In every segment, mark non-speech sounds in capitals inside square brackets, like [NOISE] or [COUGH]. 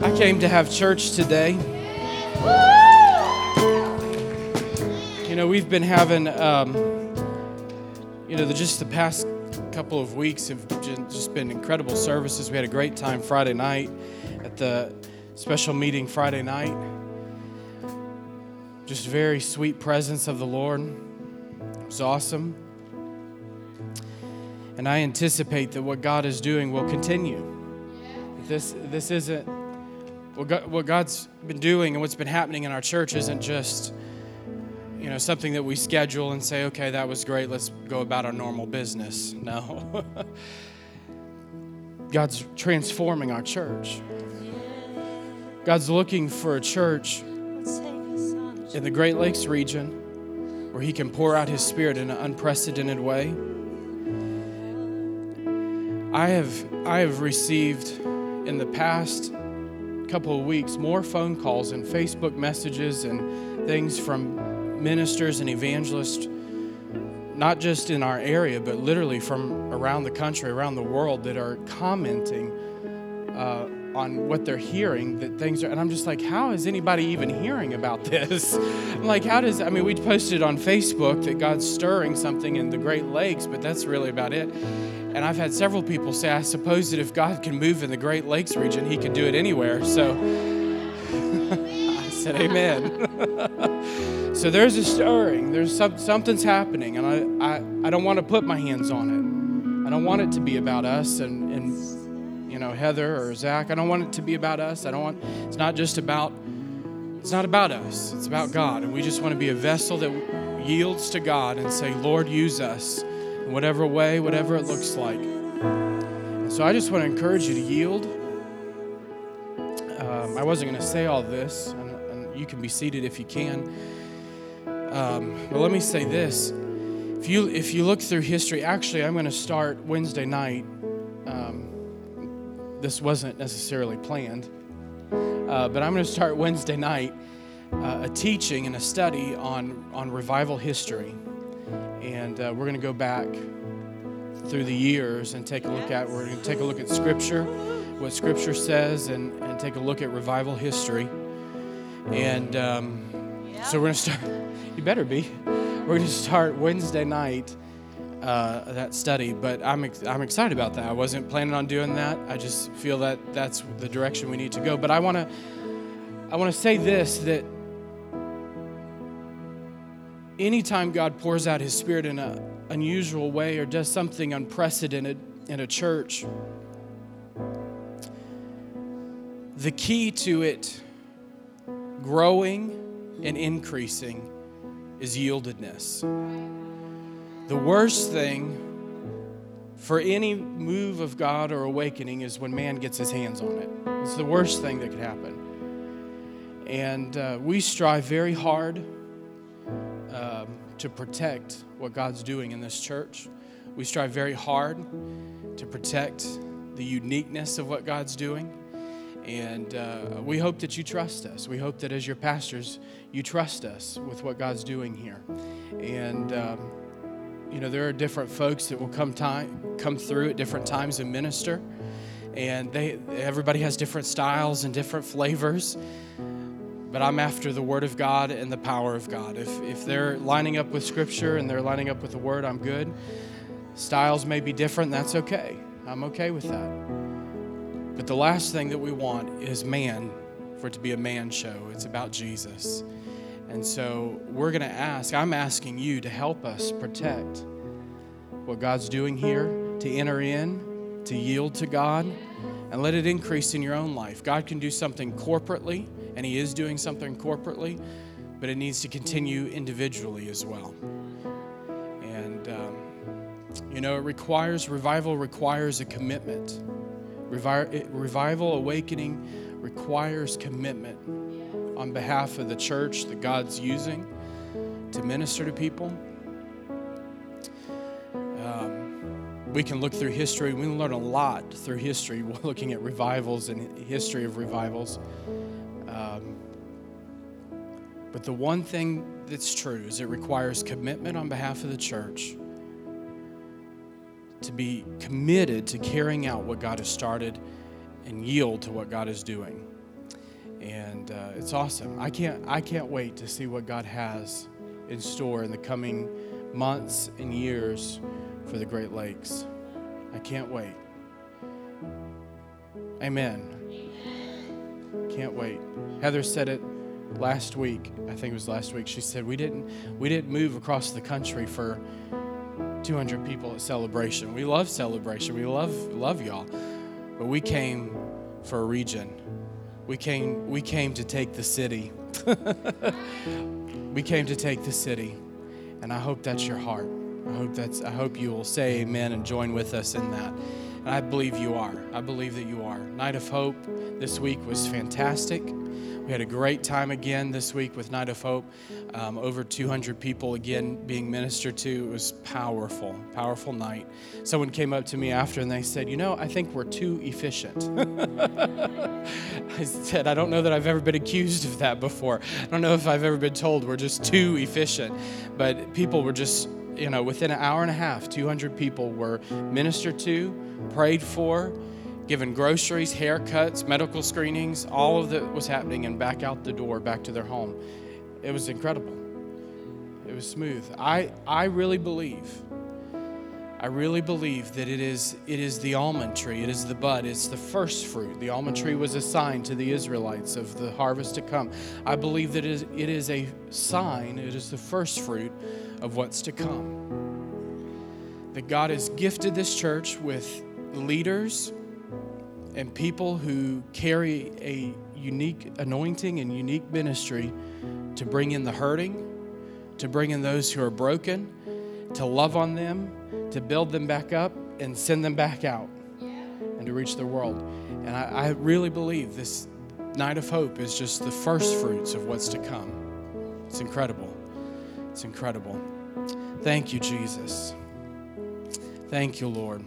I came to have church today. You know, we've been having, um, you know, the, just the past couple of weeks have just been incredible services. We had a great time Friday night at the special meeting Friday night. Just very sweet presence of the Lord. It was awesome. And I anticipate that what God is doing will continue. This, this isn't what, God, what God's been doing and what's been happening in our church isn't just you know something that we schedule and say okay that was great let's go about our normal business. [LAUGHS] No. God's transforming our church. God's looking for a church in the great lakes region where he can pour out his spirit in an unprecedented way. I have i have received in the past couple of weeks more phone calls and facebook messages and things from ministers and evangelists, not just in our area, but literally from around the country, around the world, that are commenting uh, on what they're hearing. That things are, and I'm just like, how is anybody even hearing about [LAUGHS] this? Like, how does, I mean, we posted on Facebook that God's stirring something in the Great Lakes, but that's really about it. And I've had several people say, I suppose that if God can move in the Great Lakes region, He can do it anywhere. So [LAUGHS] I said, Amen. [LAUGHS] So there's a stirring. There's some, something's happening, and I, I, I don't want to put my hands on it. I don't want it to be about us and, and you know Heather or Zach. I don't want it to be about us. I don't want. It's not just about. It's not about us. It's about God, and we just want to be a vessel that yields to God and say, Lord, use us in whatever way, whatever it looks like. And so I just want to encourage you to yield. Um, I wasn't going to say all this, and, and you can be seated if you can. Um, but let me say this: if you if you look through history, actually, I'm going to start Wednesday night. Um, this wasn't necessarily planned, uh, but I'm going to start Wednesday night uh, a teaching and a study on on revival history, and uh, we're going to go back through the years and take a look at we're going to take a look at Scripture, what Scripture says, and and take a look at revival history, and. Um, so we're going to start, [LAUGHS] you better be. We're going to start Wednesday night uh, that study, but I'm, ex- I'm excited about that. I wasn't planning on doing that. I just feel that that's the direction we need to go. But I want to I want to say this that anytime God pours out his spirit in an unusual way or does something unprecedented in a church, the key to it growing and increasing is yieldedness. The worst thing for any move of God or awakening is when man gets his hands on it. It's the worst thing that could happen. And uh, we strive very hard um, to protect what God's doing in this church. We strive very hard to protect the uniqueness of what God's doing. And uh, we hope that you trust us. We hope that as your pastors, you trust us with what God's doing here. And, um, you know, there are different folks that will come, time, come through at different times and minister. And they, everybody has different styles and different flavors. But I'm after the Word of God and the power of God. If, if they're lining up with Scripture and they're lining up with the Word, I'm good. Styles may be different, that's okay. I'm okay with that. But the last thing that we want is man, for it to be a man show. It's about Jesus. And so we're going to ask, I'm asking you to help us protect what God's doing here, to enter in, to yield to God, and let it increase in your own life. God can do something corporately, and He is doing something corporately, but it needs to continue individually as well. And, um, you know, it requires, revival requires a commitment. Revi- revival, awakening requires commitment on behalf of the church that God's using to minister to people. Um, we can look through history. We can learn a lot through history, [LAUGHS] looking at revivals and history of revivals. Um, but the one thing that's true is it requires commitment on behalf of the church to be committed to carrying out what God has started and yield to what God is doing. And uh, it's awesome. I can't, I can't wait to see what God has in store in the coming months and years for the Great Lakes. I can't wait. Amen. Can't wait. Heather said it last week. I think it was last week. She said we didn't we didn't move across the country for 200 people at celebration. We love celebration. We love love y'all. But we came for a region. We came we came to take the city. [LAUGHS] we came to take the city. And I hope that's your heart. I hope that's I hope you will say amen and join with us in that. And I believe you are. I believe that you are. Night of Hope this week was fantastic. We had a great time again this week with Night of Hope. Um, over 200 people again being ministered to. It was powerful, powerful night. Someone came up to me after and they said, You know, I think we're too efficient. [LAUGHS] I said, I don't know that I've ever been accused of that before. I don't know if I've ever been told we're just too efficient. But people were just, you know, within an hour and a half, 200 people were ministered to, prayed for given groceries, haircuts, medical screenings, all of that was happening, and back out the door, back to their home. It was incredible. It was smooth. I, I really believe, I really believe that it is, it is the almond tree, it is the bud, it's the first fruit. The almond tree was a sign to the Israelites of the harvest to come. I believe that it is, it is a sign, it is the first fruit of what's to come. That God has gifted this church with leaders and people who carry a unique anointing and unique ministry to bring in the hurting, to bring in those who are broken, to love on them, to build them back up, and send them back out and to reach the world. And I, I really believe this night of hope is just the first fruits of what's to come. It's incredible. It's incredible. Thank you, Jesus. Thank you, Lord.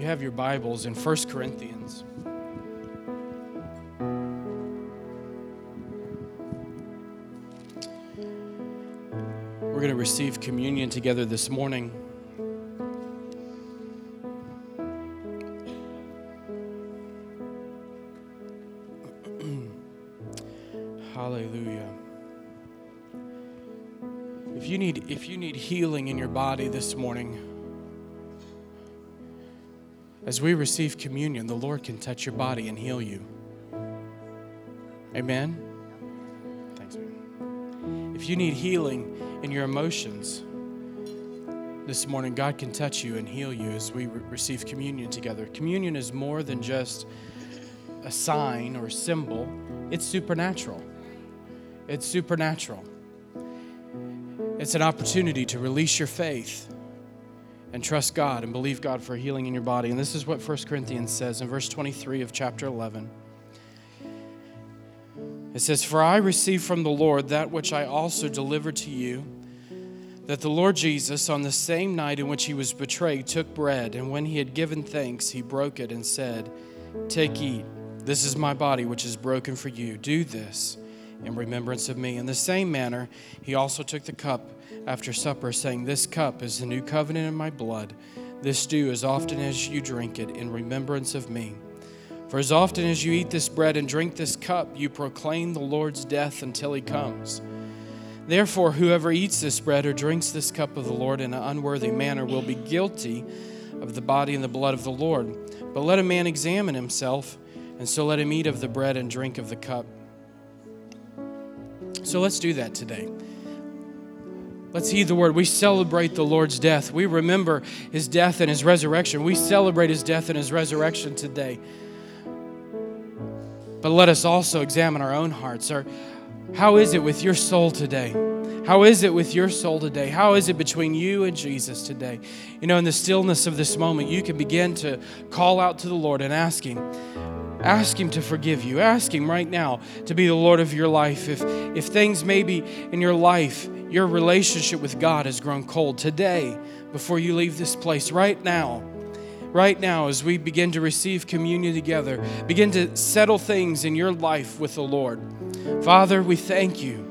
You have your Bibles in 1 Corinthians. We're going to receive communion together this morning. [CLEARS THROAT] Hallelujah. If you need if you need healing in your body this morning, as we receive communion, the Lord can touch your body and heal you. Amen? Thanks, man. If you need healing in your emotions, this morning, God can touch you and heal you as we re- receive communion together. Communion is more than just a sign or symbol, it's supernatural. It's supernatural. It's an opportunity to release your faith and trust God and believe God for healing in your body. And this is what 1 Corinthians says in verse 23 of chapter 11. It says, For I received from the Lord that which I also delivered to you, that the Lord Jesus, on the same night in which he was betrayed, took bread, and when he had given thanks, he broke it and said, Take, eat. This is my body, which is broken for you. Do this in remembrance of me. In the same manner, he also took the cup after supper, saying, This cup is the new covenant in my blood. This do as often as you drink it in remembrance of me. For as often as you eat this bread and drink this cup, you proclaim the Lord's death until he comes. Therefore, whoever eats this bread or drinks this cup of the Lord in an unworthy manner will be guilty of the body and the blood of the Lord. But let a man examine himself, and so let him eat of the bread and drink of the cup. So let's do that today. Let's heed the word. We celebrate the Lord's death. We remember his death and his resurrection. We celebrate his death and his resurrection today. But let us also examine our own hearts. Our, how is it with your soul today? How is it with your soul today? How is it between you and Jesus today? You know, in the stillness of this moment, you can begin to call out to the Lord and ask Him. Ask Him to forgive you. Ask Him right now to be the Lord of your life. If, if things maybe in your life, your relationship with God has grown cold, today, before you leave this place, right now, right now, as we begin to receive communion together, begin to settle things in your life with the Lord. Father, we thank you.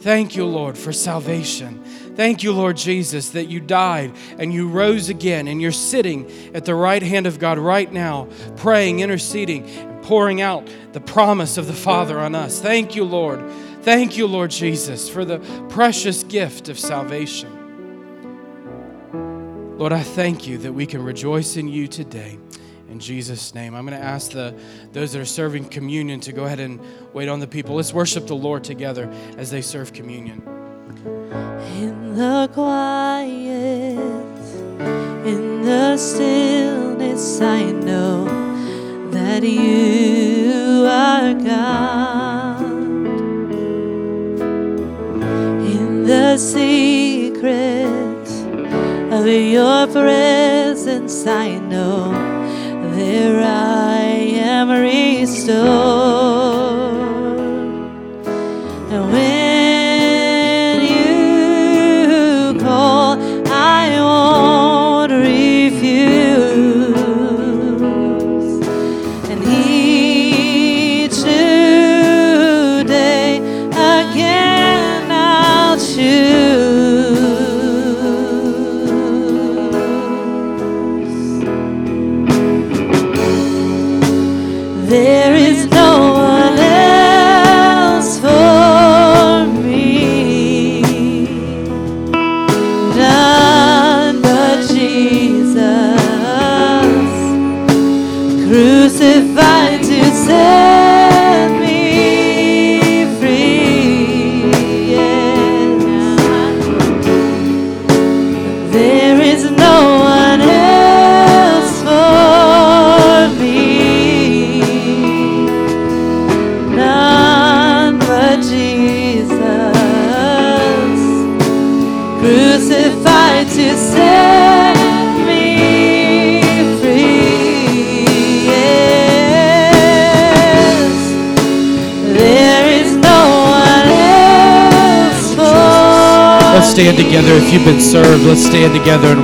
Thank you, Lord, for salvation. Thank you, Lord Jesus, that you died and you rose again, and you're sitting at the right hand of God right now, praying, interceding, and pouring out the promise of the Father on us. Thank you, Lord. Thank you, Lord Jesus, for the precious gift of salvation. Lord, I thank you that we can rejoice in you today. In Jesus' name, I'm going to ask the those that are serving communion to go ahead and wait on the people. Let's worship the Lord together as they serve communion. In the quiet, in the stillness, I know that you are God. The secret of your presence, I know there I am restored.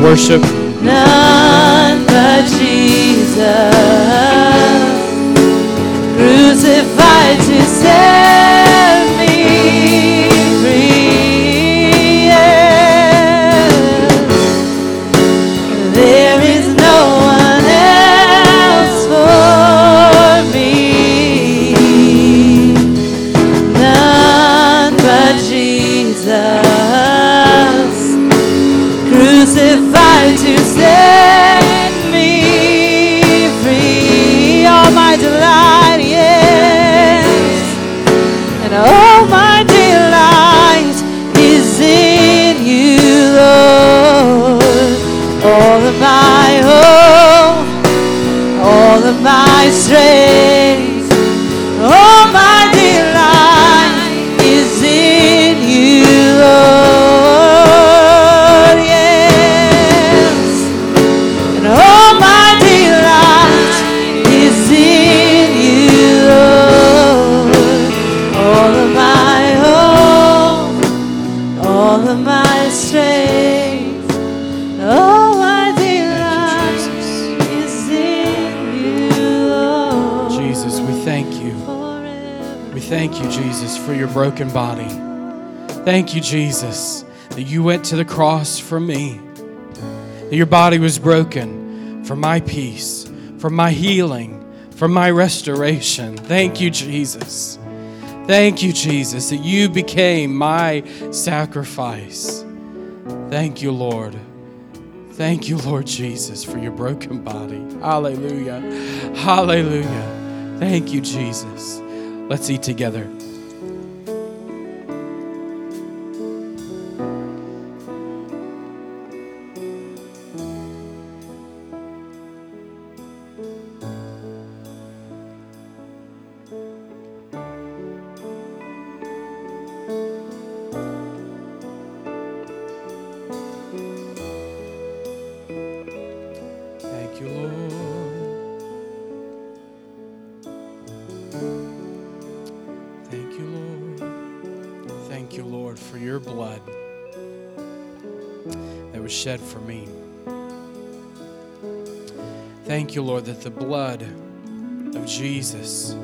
Worship. Jesus, for your broken body. Thank you, Jesus, that you went to the cross for me, that your body was broken for my peace, for my healing, for my restoration. Thank you, Jesus. Thank you, Jesus, that you became my sacrifice. Thank you, Lord. Thank you, Lord Jesus, for your broken body. Hallelujah. Hallelujah. Thank you, Jesus. Let's eat together. That the blood of Jesus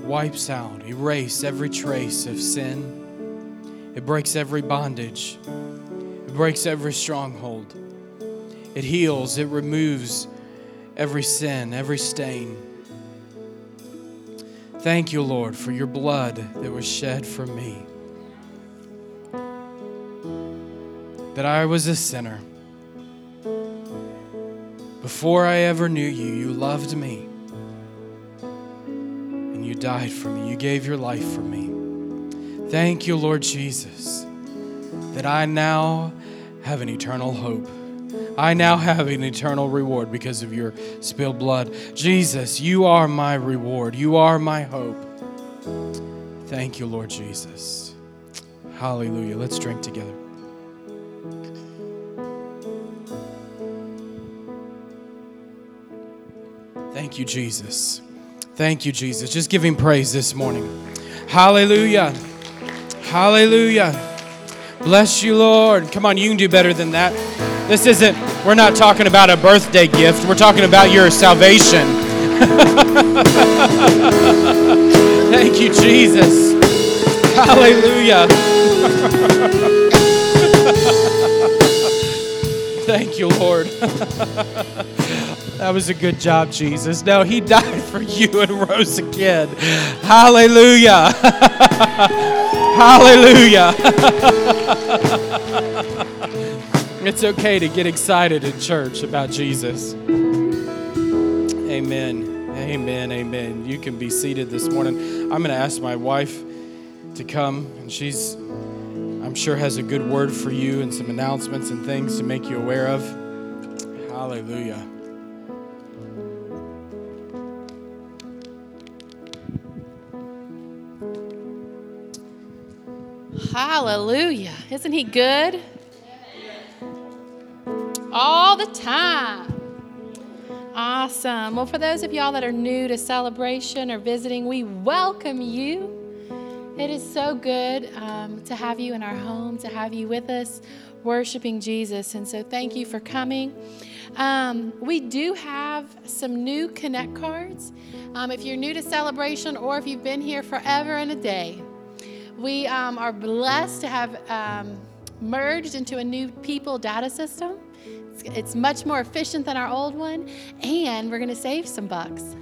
wipes out, erase every trace of sin. It breaks every bondage. It breaks every stronghold. It heals, it removes every sin, every stain. Thank you, Lord, for your blood that was shed for me. That I was a sinner. Before I ever knew you, you loved me. And you died for me. You gave your life for me. Thank you, Lord Jesus, that I now have an eternal hope. I now have an eternal reward because of your spilled blood. Jesus, you are my reward. You are my hope. Thank you, Lord Jesus. Hallelujah. Let's drink together. Thank you, Jesus. Thank you, Jesus. Just give him praise this morning. Hallelujah. Hallelujah. Bless you, Lord. Come on, you can do better than that. This isn't, we're not talking about a birthday gift, we're talking about your salvation. [LAUGHS] Thank you, Jesus. Hallelujah. [LAUGHS] Thank you, Lord. [LAUGHS] that was a good job, Jesus. No, He died [LAUGHS] for you and rose again. Hallelujah. [LAUGHS] Hallelujah. [LAUGHS] it's okay to get excited in church about Jesus. Amen. Amen. Amen. You can be seated this morning. I'm going to ask my wife to come, and she's, I'm sure, has a good word for you and some announcements and things to make you aware of. Hallelujah. Hallelujah. Isn't he good? All the time. Awesome. Well, for those of y'all that are new to celebration or visiting, we welcome you. It is so good um, to have you in our home, to have you with us worshiping Jesus. And so, thank you for coming. Um, we do have some new Connect cards. Um, if you're new to celebration or if you've been here forever and a day, we um, are blessed to have um, merged into a new people data system. It's, it's much more efficient than our old one, and we're going to save some bucks.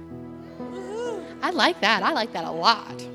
I like that. I like that a lot.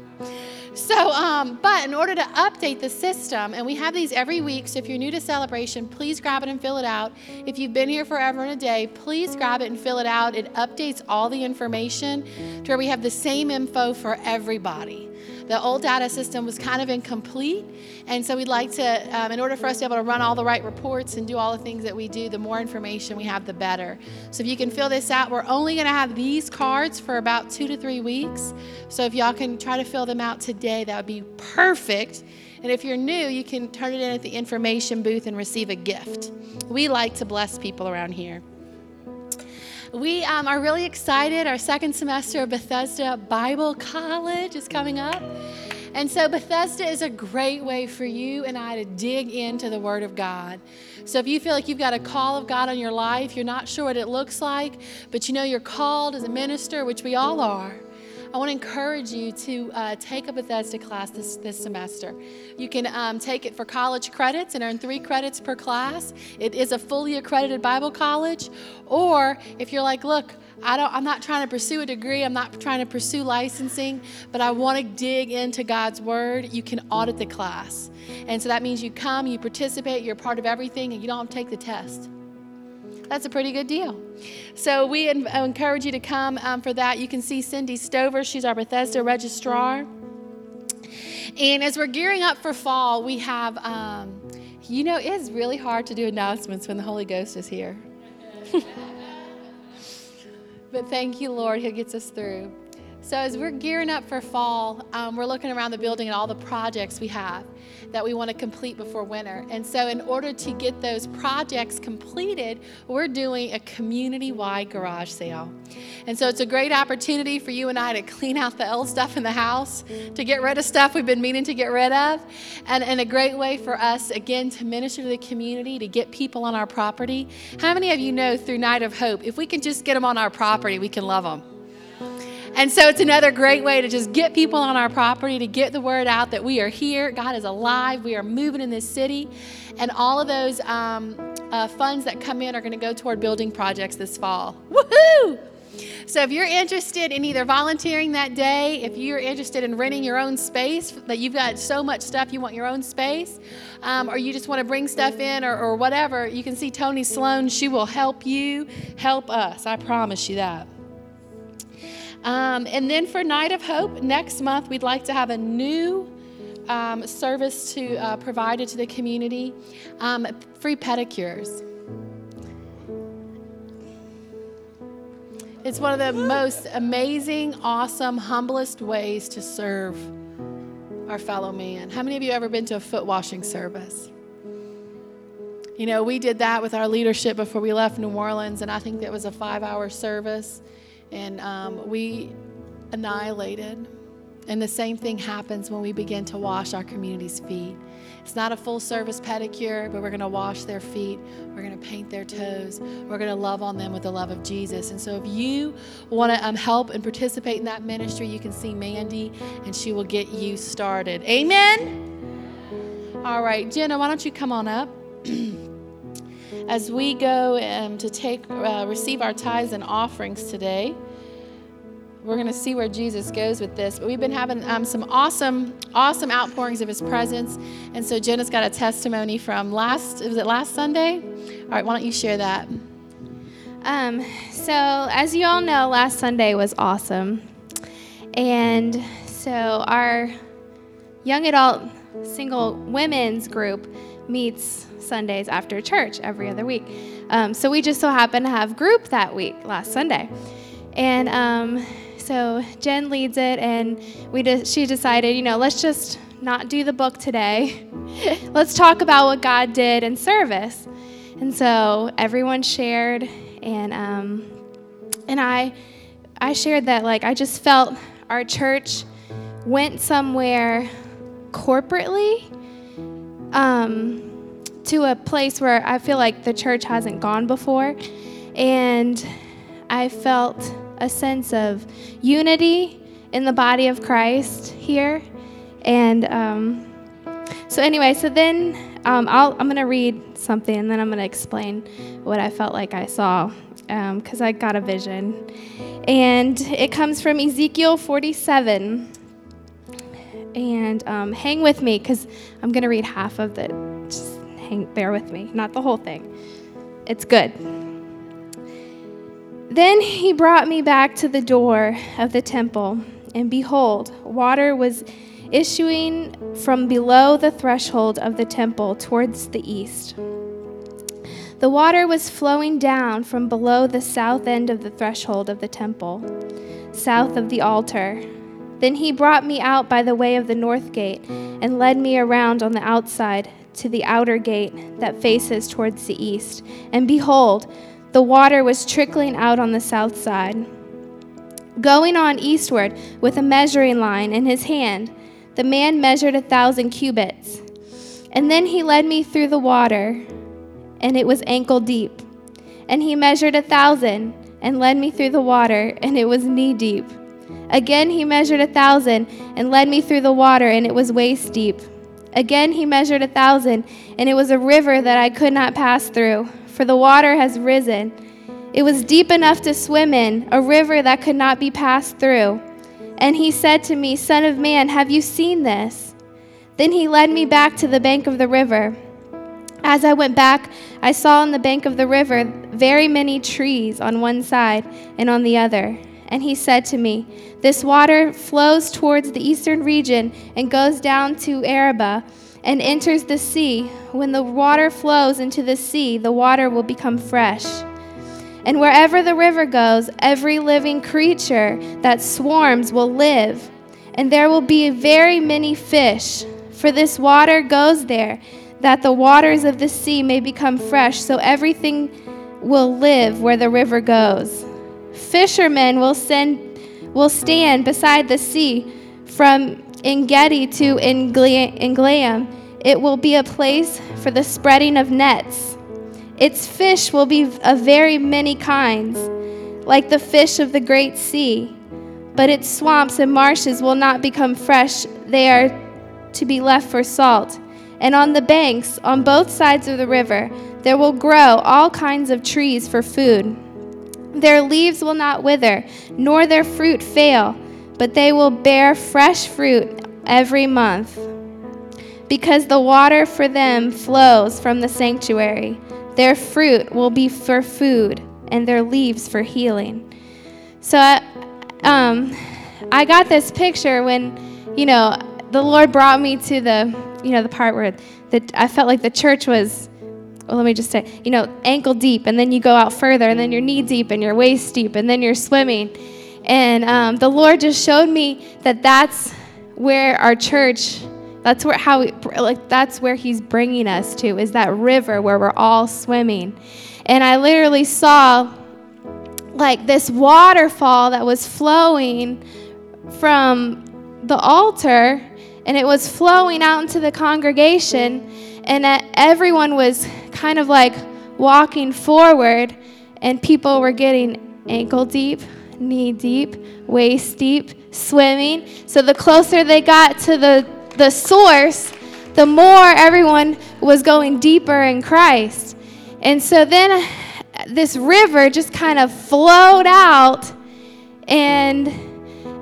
So, um, but in order to update the system, and we have these every week, so if you're new to celebration, please grab it and fill it out. If you've been here forever and a day, please grab it and fill it out. It updates all the information to where we have the same info for everybody. The old data system was kind of incomplete, and so we'd like to, um, in order for us to be able to run all the right reports and do all the things that we do, the more information we have, the better. So if you can fill this out, we're only going to have these cards for about two to three weeks. So if y'all can try to fill them out today, that would be perfect. And if you're new, you can turn it in at the information booth and receive a gift. We like to bless people around here. We um, are really excited. Our second semester of Bethesda Bible College is coming up. And so, Bethesda is a great way for you and I to dig into the Word of God. So, if you feel like you've got a call of God on your life, you're not sure what it looks like, but you know you're called as a minister, which we all are. I want to encourage you to uh, take a Bethesda class this, this semester. You can um, take it for college credits and earn three credits per class. It is a fully accredited Bible college. Or if you're like, look, I don't, I'm not trying to pursue a degree, I'm not trying to pursue licensing, but I want to dig into God's Word, you can audit the class. And so that means you come, you participate, you're part of everything, and you don't take the test. That's a pretty good deal. So we encourage you to come um, for that. You can see Cindy Stover, she's our Bethesda registrar. And as we're gearing up for fall, we have, um, you know, it is really hard to do announcements when the Holy Ghost is here. [LAUGHS] but thank you, Lord, He gets us through. So, as we're gearing up for fall, um, we're looking around the building at all the projects we have that we want to complete before winter. And so, in order to get those projects completed, we're doing a community wide garage sale. And so, it's a great opportunity for you and I to clean out the old stuff in the house, to get rid of stuff we've been meaning to get rid of, and, and a great way for us, again, to minister to the community, to get people on our property. How many of you know through Night of Hope, if we can just get them on our property, we can love them? And so it's another great way to just get people on our property, to get the word out that we are here. God is alive. We are moving in this city. And all of those um, uh, funds that come in are going to go toward building projects this fall. Woohoo! So if you're interested in either volunteering that day, if you're interested in renting your own space, that you've got so much stuff you want your own space, um, or you just want to bring stuff in or, or whatever, you can see Tony Sloan. She will help you help us. I promise you that. Um, and then for Night of Hope, next month, we'd like to have a new um, service to uh, provided to the community um, free pedicures. It's one of the most amazing, awesome, humblest ways to serve our fellow man. How many of you ever been to a foot washing service? You know, we did that with our leadership before we left New Orleans, and I think that was a five hour service, and um, we annihilated. And the same thing happens when we begin to wash our community's feet. It's not a full service pedicure, but we're going to wash their feet. We're going to paint their toes. We're going to love on them with the love of Jesus. And so, if you want to um, help and participate in that ministry, you can see Mandy, and she will get you started. Amen. All right, Jenna, why don't you come on up? [CLEARS THROAT] As we go um, to take uh, receive our tithes and offerings today we're going to see where Jesus goes with this. But we've been having um, some awesome, awesome outpourings of His presence, and so Jenna's got a testimony from last. Was it last Sunday? All right, why don't you share that? Um, so, as you all know, last Sunday was awesome, and so our young adult single women's group meets Sundays after church every other week. Um, so we just so happened to have group that week last Sunday, and um, so Jen leads it, and we de- she decided, you know, let's just not do the book today. [LAUGHS] let's talk about what God did in service. And so everyone shared, and um, and I I shared that like I just felt our church went somewhere corporately um, to a place where I feel like the church hasn't gone before, and I felt a sense of unity in the body of Christ here. And um, so, anyway, so then um, i am going to read something and then I'm going to explain what I felt like I saw because um, I got a vision. And it comes from Ezekiel 47. And um, hang with me because I'm going to read half of it. Hang, bear with me, not the whole thing. It's good. Then he brought me back to the door of the temple, and behold, water was issuing from below the threshold of the temple towards the east. The water was flowing down from below the south end of the threshold of the temple, south of the altar. Then he brought me out by the way of the north gate and led me around on the outside to the outer gate that faces towards the east. And behold, the water was trickling out on the south side. Going on eastward with a measuring line in his hand, the man measured a thousand cubits. And then he led me through the water, and it was ankle deep. And he measured a thousand and led me through the water, and it was knee deep. Again he measured a thousand and led me through the water, and it was waist deep. Again he measured a thousand, and it was a river that I could not pass through for the water has risen. It was deep enough to swim in, a river that could not be passed through. And he said to me, Son of man, have you seen this? Then he led me back to the bank of the river. As I went back, I saw on the bank of the river very many trees on one side and on the other. And he said to me, This water flows towards the eastern region and goes down to Arabah and enters the sea. When the water flows into the sea, the water will become fresh. And wherever the river goes, every living creature that swarms will live. And there will be very many fish, for this water goes there, that the waters of the sea may become fresh, so everything will live where the river goes. Fishermen will send will stand beside the sea from Engedi to Englaim. It will be a place for the spreading of nets. Its fish will be of very many kinds, like the fish of the great sea. But its swamps and marshes will not become fresh, they are to be left for salt. And on the banks, on both sides of the river, there will grow all kinds of trees for food. Their leaves will not wither, nor their fruit fail, but they will bear fresh fruit every month. Because the water for them flows from the sanctuary, their fruit will be for food, and their leaves for healing. So, I, um, I got this picture when, you know, the Lord brought me to the, you know, the part where I felt like the church was well, let me just say, you know, ankle deep, and then you go out further, and then you're knee deep, and you're waist deep, and then you're swimming. And um, the Lord just showed me that that's where our church, that's where how we, like that's where He's bringing us to is that river where we're all swimming. And I literally saw like this waterfall that was flowing from the altar, and it was flowing out into the congregation, and everyone was kind of like walking forward, and people were getting ankle deep, knee deep, waist deep, swimming. So the closer they got to the, the source, the more everyone was going deeper in Christ. And so then this river just kind of flowed out, and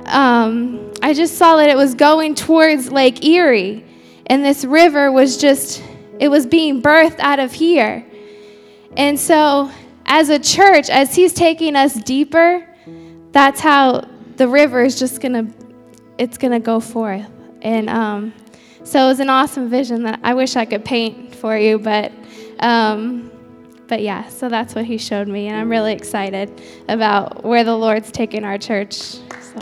um, I just saw that it was going towards Lake Erie. And this river was just it was being birthed out of here. And so, as a church, as He's taking us deeper, that's how the river is just gonna, it's gonna go forth. And um, so it was an awesome vision that I wish I could paint for you, but, um, but yeah. So that's what He showed me, and I'm really excited about where the Lord's taking our church. So.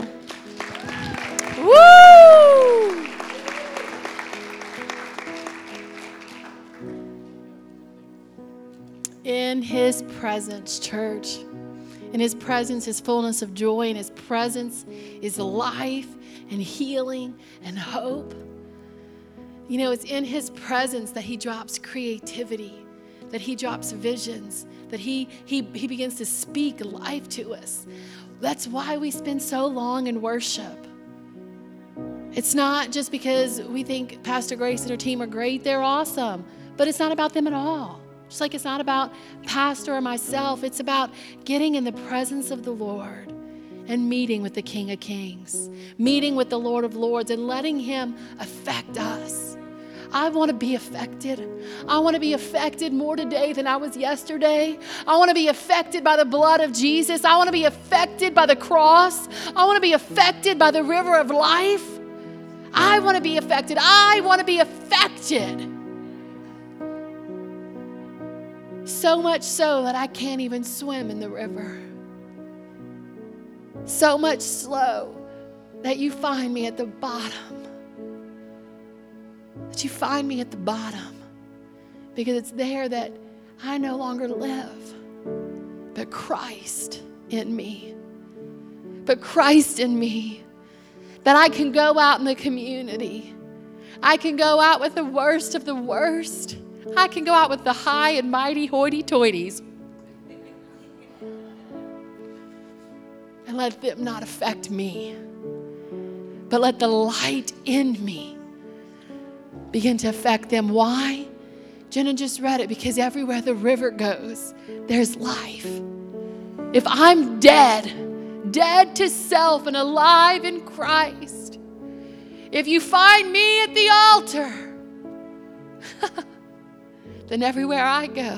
Woo! In his presence, church. In his presence is fullness of joy. In his presence is life and healing and hope. You know, it's in his presence that he drops creativity, that he drops visions, that he, he, he begins to speak life to us. That's why we spend so long in worship. It's not just because we think Pastor Grace and her team are great, they're awesome, but it's not about them at all. Like it's not about pastor or myself, it's about getting in the presence of the Lord and meeting with the King of Kings, meeting with the Lord of Lords, and letting Him affect us. I want to be affected. I want to be affected more today than I was yesterday. I want to be affected by the blood of Jesus. I want to be affected by the cross. I want to be affected by the river of life. I want to be affected. I want to be affected. So much so that I can't even swim in the river. So much slow that you find me at the bottom. That you find me at the bottom because it's there that I no longer live, but Christ in me. But Christ in me. That I can go out in the community. I can go out with the worst of the worst I can go out with the high and mighty hoity toities and let them not affect me, but let the light in me begin to affect them. Why? Jenna just read it because everywhere the river goes, there's life. If I'm dead, dead to self and alive in Christ, if you find me at the altar, [LAUGHS] then everywhere I go,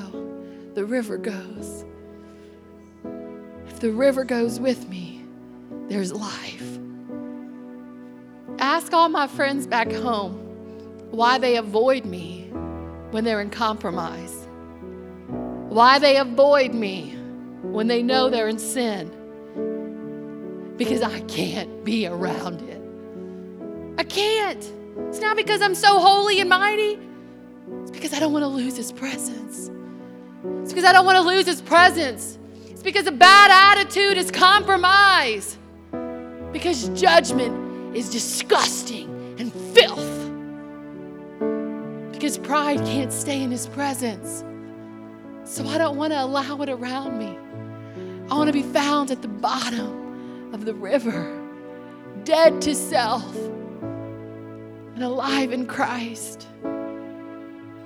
the river goes. If the river goes with me, there's life. Ask all my friends back home why they avoid me when they're in compromise, why they avoid me when they know they're in sin because I can't be around it. I can't. It's not because I'm so holy and mighty, because I don't want to lose His presence. It's because I don't want to lose His presence. It's because a bad attitude is compromise. Because judgment is disgusting and filth. Because pride can't stay in His presence. So I don't want to allow it around me. I want to be found at the bottom of the river, dead to self and alive in Christ.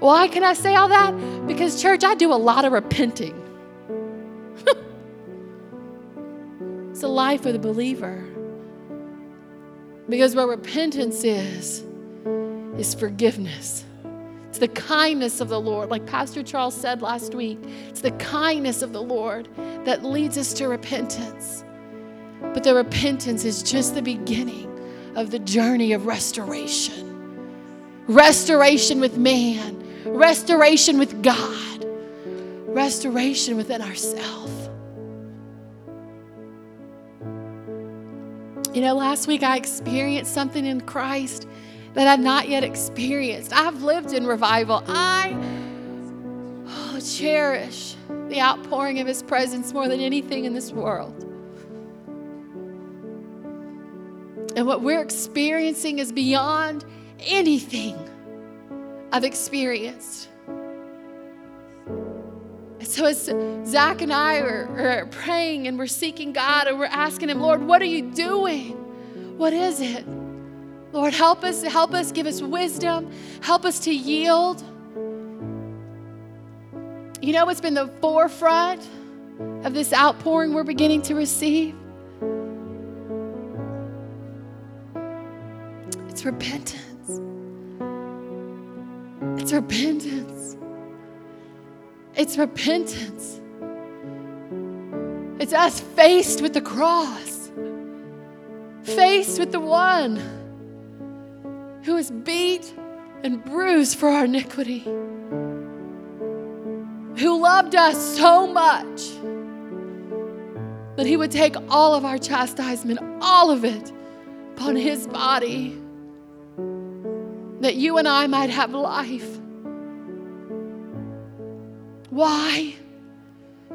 Why can I say all that? Because, church, I do a lot of repenting. [LAUGHS] it's the life of the believer. Because what repentance is, is forgiveness. It's the kindness of the Lord. Like Pastor Charles said last week, it's the kindness of the Lord that leads us to repentance. But the repentance is just the beginning of the journey of restoration restoration with man, restoration with God, restoration within ourselves. You know, last week I experienced something in Christ that I've not yet experienced. I've lived in revival. I oh, cherish the outpouring of His presence more than anything in this world. And what we're experiencing is beyond anything I've experienced. So, as Zach and I are, are praying and we're seeking God and we're asking Him, Lord, what are you doing? What is it? Lord, help us, help us, give us wisdom, help us to yield. You know what's been the forefront of this outpouring we're beginning to receive? It's repentance. It's repentance. It's repentance. It's us faced with the cross, faced with the one who was beat and bruised for our iniquity, who loved us so much that he would take all of our chastisement, all of it, upon his body that you and I might have life. Why?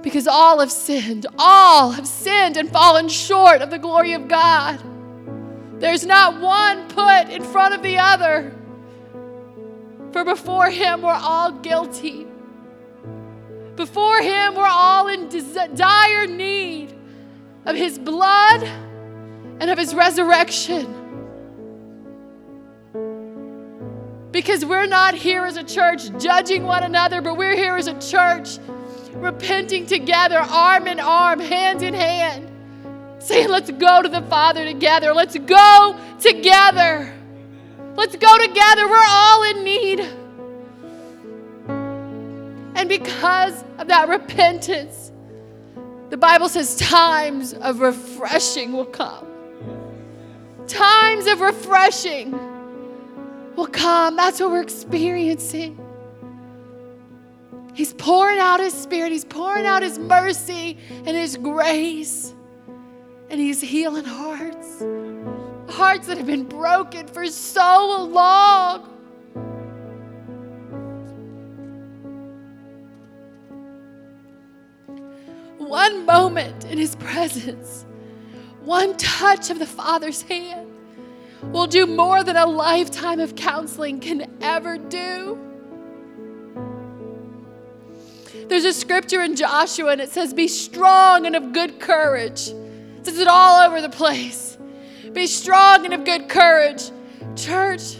Because all have sinned. All have sinned and fallen short of the glory of God. There's not one put in front of the other. For before Him, we're all guilty. Before Him, we're all in dire need of His blood and of His resurrection. Because we're not here as a church judging one another, but we're here as a church repenting together, arm in arm, hand in hand, saying, Let's go to the Father together. Let's go together. Let's go together. We're all in need. And because of that repentance, the Bible says times of refreshing will come. Times of refreshing will come. That's what we're experiencing. He's pouring out His Spirit, He's pouring out His mercy and His grace, and He's healing hearts. Hearts that have been broken for so long. One moment in His presence, one touch of the Father's hand will do more than a lifetime of counseling can ever do. There's a scripture in Joshua and it says, Be strong and of good courage. It says it all over the place. Be strong and of good courage. Church,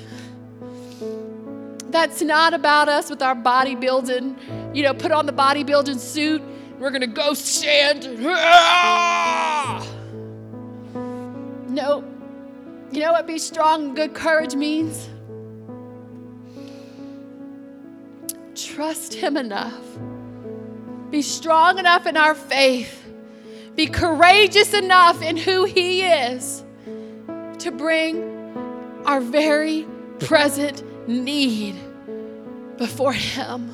that's not about us with our bodybuilding, you know, put on the bodybuilding suit. We're going to go stand. [LAUGHS] Ah! Nope. You know what be strong and good courage means? Trust Him enough. Be strong enough in our faith. Be courageous enough in who He is to bring our very present need before Him.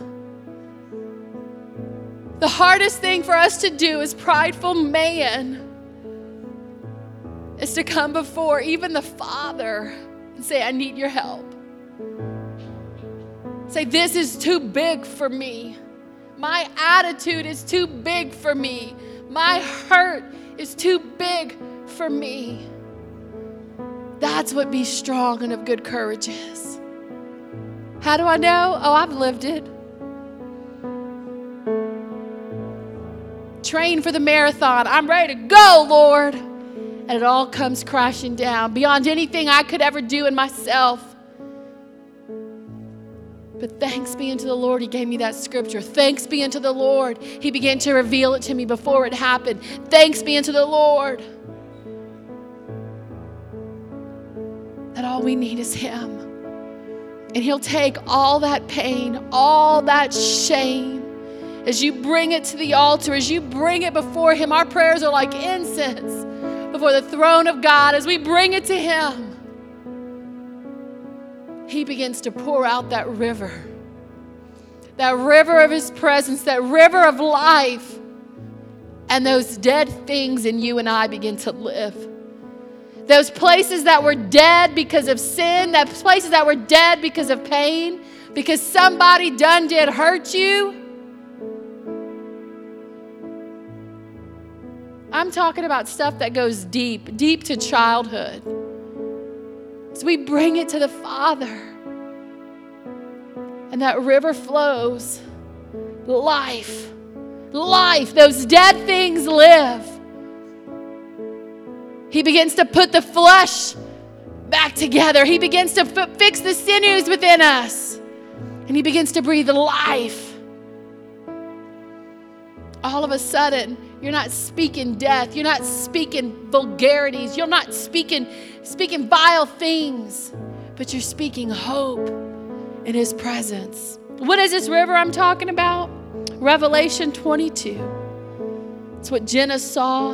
The hardest thing for us to do as prideful man is to come before even the Father and say, I need your help. Say, This is too big for me. My attitude is too big for me. My hurt is too big for me. That's what be strong and of good courage is. How do I know? Oh, I've lived it. Train for the marathon. I'm ready to go, Lord. And it all comes crashing down beyond anything I could ever do in myself. But thanks be unto the Lord, He gave me that scripture. Thanks be unto the Lord, He began to reveal it to me before it happened. Thanks be unto the Lord that all we need is Him. And He'll take all that pain, all that shame, as you bring it to the altar, as you bring it before Him. Our prayers are like incense before the throne of God. As we bring it to Him, He begins to pour out that river, that river of His presence, that river of life. And those dead things in you and I begin to live. Those places that were dead because of sin, those places that were dead because of pain, because somebody done did hurt you. I'm talking about stuff that goes deep, deep to childhood. So we bring it to the Father. And that river flows. Life. Life. Those dead things live. He begins to put the flesh back together. He begins to f- fix the sinews within us. And he begins to breathe life. All of a sudden, you're not speaking death. You're not speaking vulgarities. You're not speaking speaking vile things, but you're speaking hope in his presence. What is this river I'm talking about? Revelation 22. It's what Jenna saw.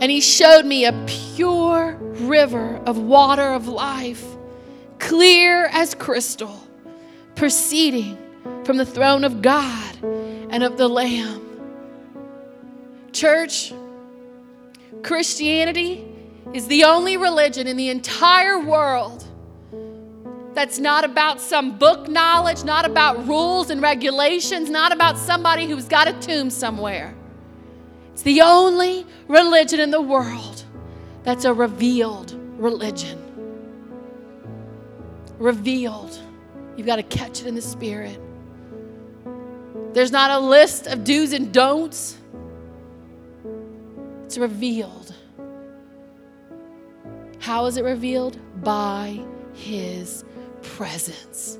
And he showed me a pure river of water of life, clear as crystal, proceeding from the throne of God and of the Lamb. Church, Christianity is the only religion in the entire world that's not about some book knowledge, not about rules and regulations, not about somebody who's got a tomb somewhere. It's the only religion in the world that's a revealed religion. Revealed. You've got to catch it in the spirit. There's not a list of do's and don'ts. It's revealed. How is it revealed? By His presence.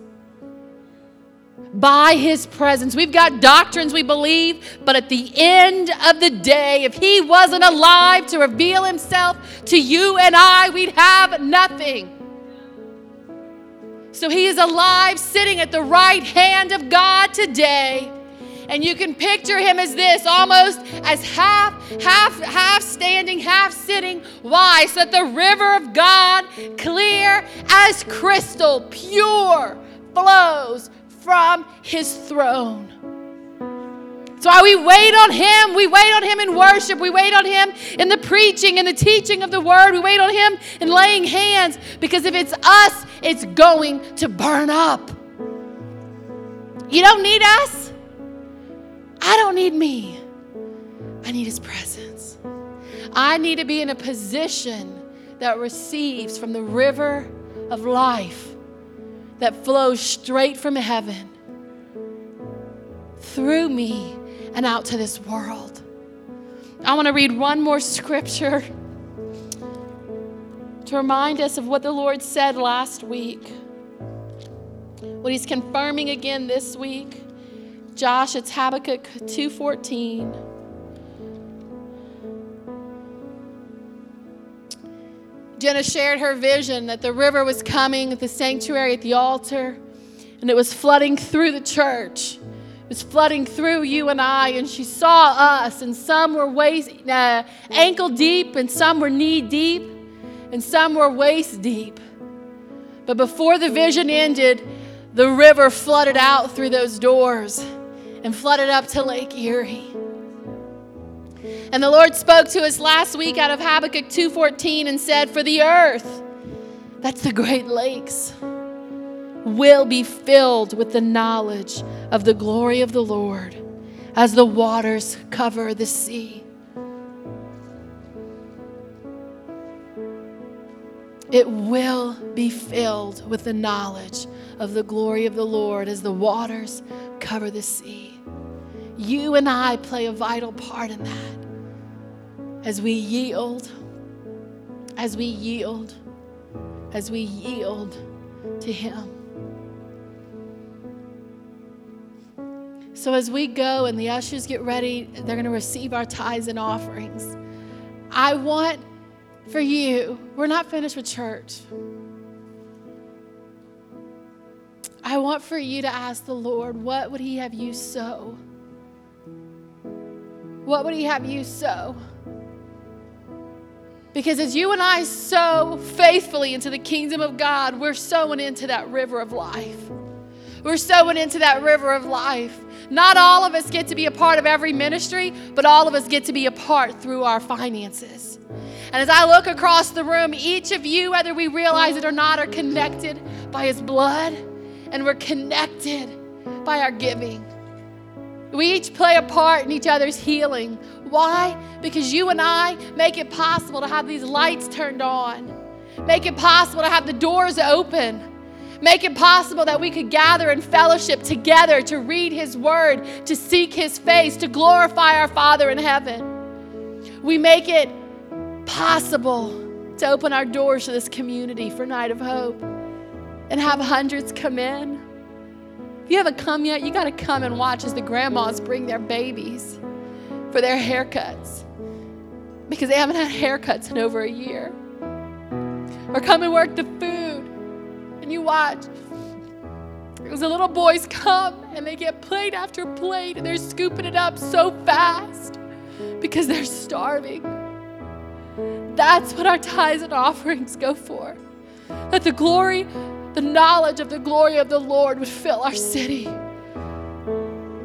By His presence. We've got doctrines we believe, but at the end of the day, if He wasn't alive to reveal Himself to you and I, we'd have nothing. So He is alive, sitting at the right hand of God today. And you can picture him as this, almost as half, half, half standing, half sitting. Why? So that the river of God, clear as crystal, pure, flows from his throne. That's why we wait on Him. We wait on Him in worship. We wait on Him in the preaching and the teaching of the Word. We wait on Him in laying hands because if it's us, it's going to burn up. You don't need us. I don't need me. I need His presence. I need to be in a position that receives from the river of life that flows straight from heaven through me and out to this world. I want to read one more scripture to remind us of what the Lord said last week, what He's confirming again this week. Josh, it's Habakkuk 2:14. Jenna shared her vision that the river was coming at the sanctuary at the altar and it was flooding through the church. It was flooding through you and I, and she saw us, and some were waist, uh, ankle deep, and some were knee deep, and some were waist deep. But before the vision ended, the river flooded out through those doors and flooded up to Lake Erie. And the Lord spoke to us last week out of Habakkuk 2:14 and said, "For the earth, that's the Great Lakes, will be filled with the knowledge of the glory of the Lord as the waters cover the sea." It will be filled with the knowledge of the glory of the Lord as the waters cover the sea. You and I play a vital part in that. As we yield, as we yield, as we yield to Him. So, as we go and the ushers get ready, they're going to receive our tithes and offerings. I want for you, we're not finished with church. I want for you to ask the Lord, what would He have you sow? What would He have you sow? Because as you and I sow faithfully into the kingdom of God, we're sowing into that river of life. We're sowing into that river of life. Not all of us get to be a part of every ministry, but all of us get to be a part through our finances. And as I look across the room, each of you, whether we realize it or not, are connected by His blood and we're connected by our giving. We each play a part in each other's healing. Why? Because you and I make it possible to have these lights turned on, make it possible to have the doors open. Make it possible that we could gather in fellowship together to read His Word, to seek His face, to glorify our Father in heaven. We make it possible to open our doors to this community for Night of Hope and have hundreds come in. If you haven't come yet, you got to come and watch as the grandmas bring their babies for their haircuts because they haven't had haircuts in over a year. Or come and work the food and you watch. Because the little boys come and they get plate after plate and they're scooping it up so fast because they're starving. That's what our tithes and offerings go for. That the glory the knowledge of the glory of the Lord would fill our city.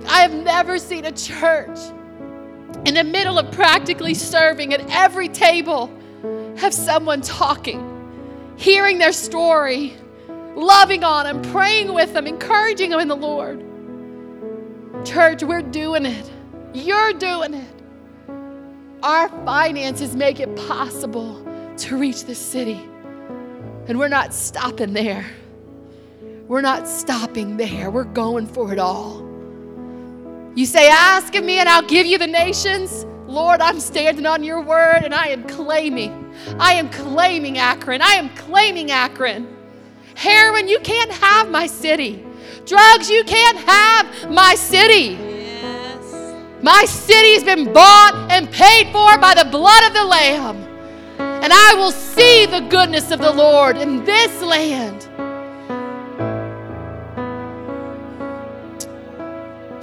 I have never seen a church in the middle of practically serving at every table have someone talking, hearing their story, loving on them, praying with them, encouraging them in the Lord. Church, we're doing it. You're doing it. Our finances make it possible to reach the city. And we're not stopping there. We're not stopping there. We're going for it all. You say, Ask of me, and I'll give you the nations. Lord, I'm standing on your word, and I am claiming. I am claiming Akron. I am claiming Akron. Heroin, you can't have my city. Drugs, you can't have my city. My city's been bought and paid for by the blood of the Lamb and I will see the goodness of the Lord in this land.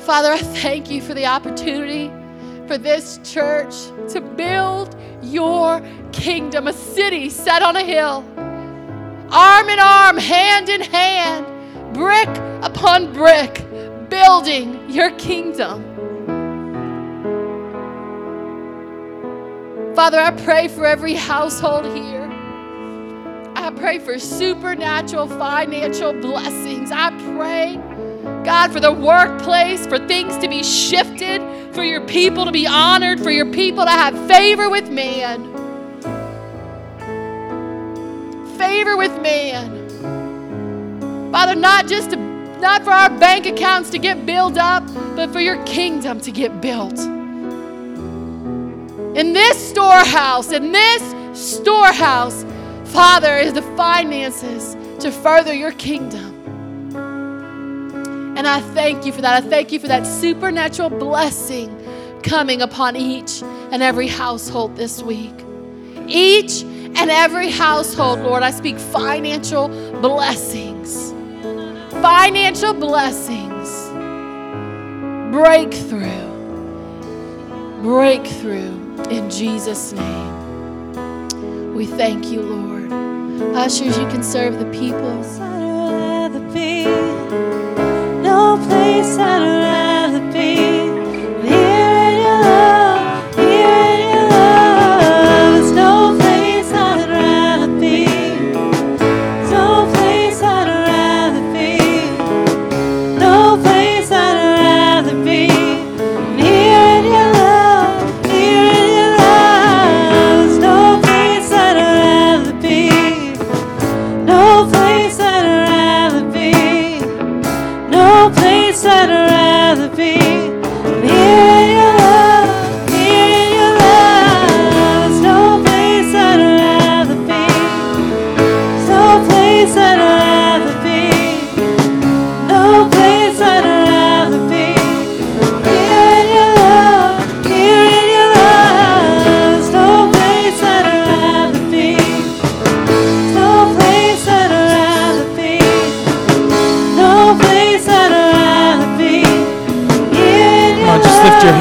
Father, I thank you for the opportunity for this church to build your kingdom, a city set on a hill, arm in arm, hand in hand, brick upon brick, building your kingdom. Father, I pray for every household here. I pray for supernatural financial blessings. I pray, God, for the workplace, for things to be shifted, for your people to be honored, for your people to have favor with man. Favor with man. Father, not just to, not for our bank accounts to get built up, but for your kingdom to get built in this storehouse, in this storehouse, Father, is the finances to further your kingdom. And I thank you for that. I thank you for that supernatural blessing coming upon each and every household this week. Each and every household, Lord, I speak financial blessings. Financial blessings. Breakthrough. Breakthrough in Jesus' name. We thank you, Lord. Ushers, you can serve the people. I'd rather be, no place I'd rather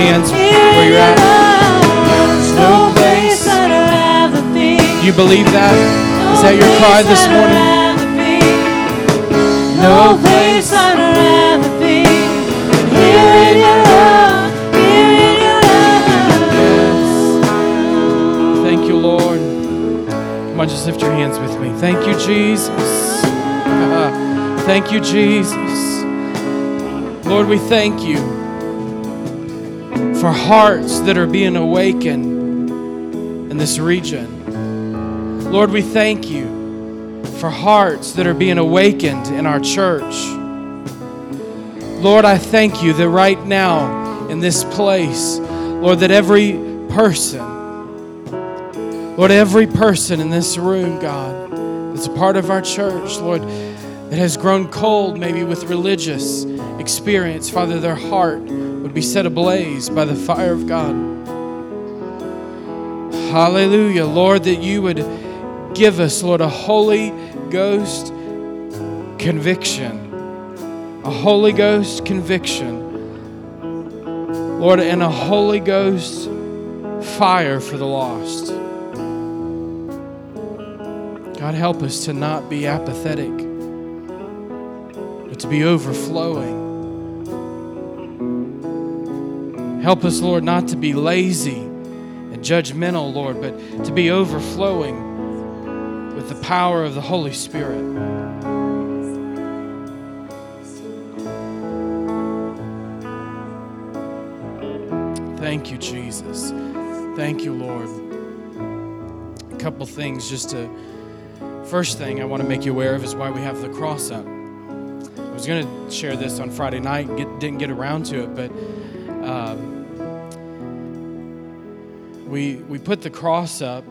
hands here where you're your at. love. There's No no place. place I'd rather be. You believe that? Is that your cry this morning? No place I'd rather be. Here in your love, here in your love. Thank you, Lord. Come on, just lift your hands with me. Thank you, Jesus. [LAUGHS] Thank you, Jesus. Lord, we thank you for hearts that are being awakened in this region. Lord, we thank you for hearts that are being awakened in our church. Lord, I thank you that right now in this place, Lord, that every person, Lord, every person in this room, God, that's a part of our church, Lord, that has grown cold maybe with religious experience, Father, their heart would be set ablaze by the fire of God. Hallelujah, Lord, that you would give us, Lord, a Holy Ghost conviction. A Holy Ghost conviction. Lord, and a Holy Ghost fire for the lost. God, help us to not be apathetic, but to be overflowing. Help us, Lord, not to be lazy and judgmental, Lord, but to be overflowing with the power of the Holy Spirit. Thank you, Jesus. Thank you, Lord. A couple things just to. First thing I want to make you aware of is why we have the cross up. I was going to share this on Friday night, get, didn't get around to it, but um, we we put the cross up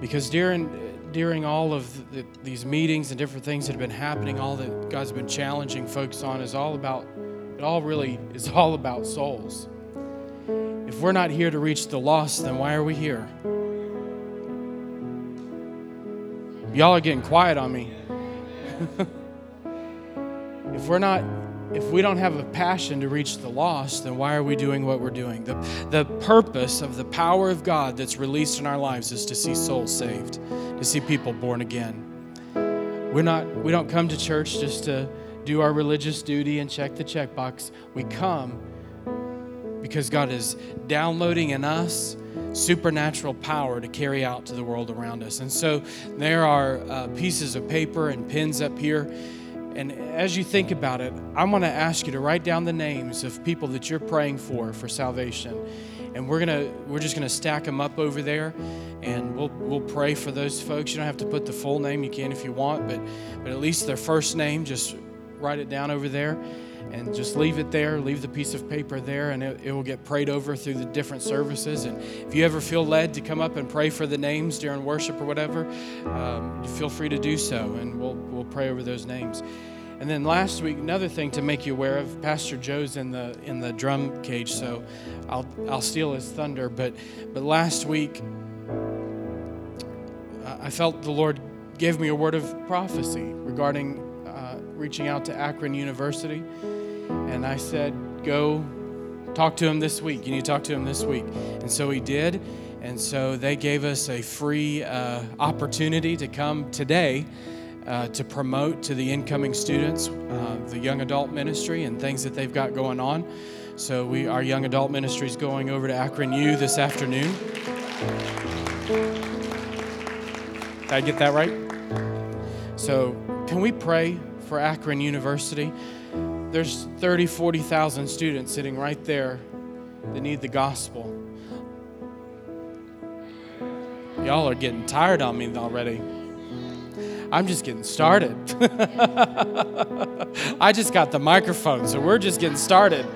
because during during all of the, these meetings and different things that have been happening, all that God's been challenging folks on is all about. It all really is [LAUGHS] all about souls. If we're not here to reach the lost, then why are we here? Y'all are getting quiet on me. [LAUGHS] if we're not if we don't have a passion to reach the lost, then why are we doing what we're doing? The, the purpose of the power of God that's released in our lives is to see souls saved, to see people born again. We're not we don't come to church just to do our religious duty and check the checkbox. We come because God is downloading in us supernatural power to carry out to the world around us. And so there are uh, pieces of paper and pens up here. And as you think about it, I'm going to ask you to write down the names of people that you're praying for for salvation. And we're gonna we're just gonna stack them up over there, and we'll we'll pray for those folks. You don't have to put the full name; you can if you want, but but at least their first name, just write it down over there and just leave it there. Leave the piece of paper there, and it, it, will get prayed over through the different services. And if you ever feel led to come up and pray for the names during worship or whatever, um, feel free to do so, and we'll we'll pray over those names. And then last week, another thing to make you aware of, Pastor Joe's in the in the drum cage, so I'll I'll steal his thunder. But but last week, I felt the Lord gave me a word of prophecy regarding uh, reaching out to Akron University. And I said, go talk to him this week. You need to talk to him this week. And so he did. And so they gave us a free uh, opportunity to come today uh, to promote to the incoming students uh, the young adult ministry and things that they've got going on. So we, our young adult ministry is going over to Akron U this afternoon. Did I get that right? So can we pray for Akron University? There's 30, 40,000 students sitting right there that need the gospel. Y'all are getting tired on me already. I'm just getting started. [LAUGHS] I just got the microphone, so we're just getting started.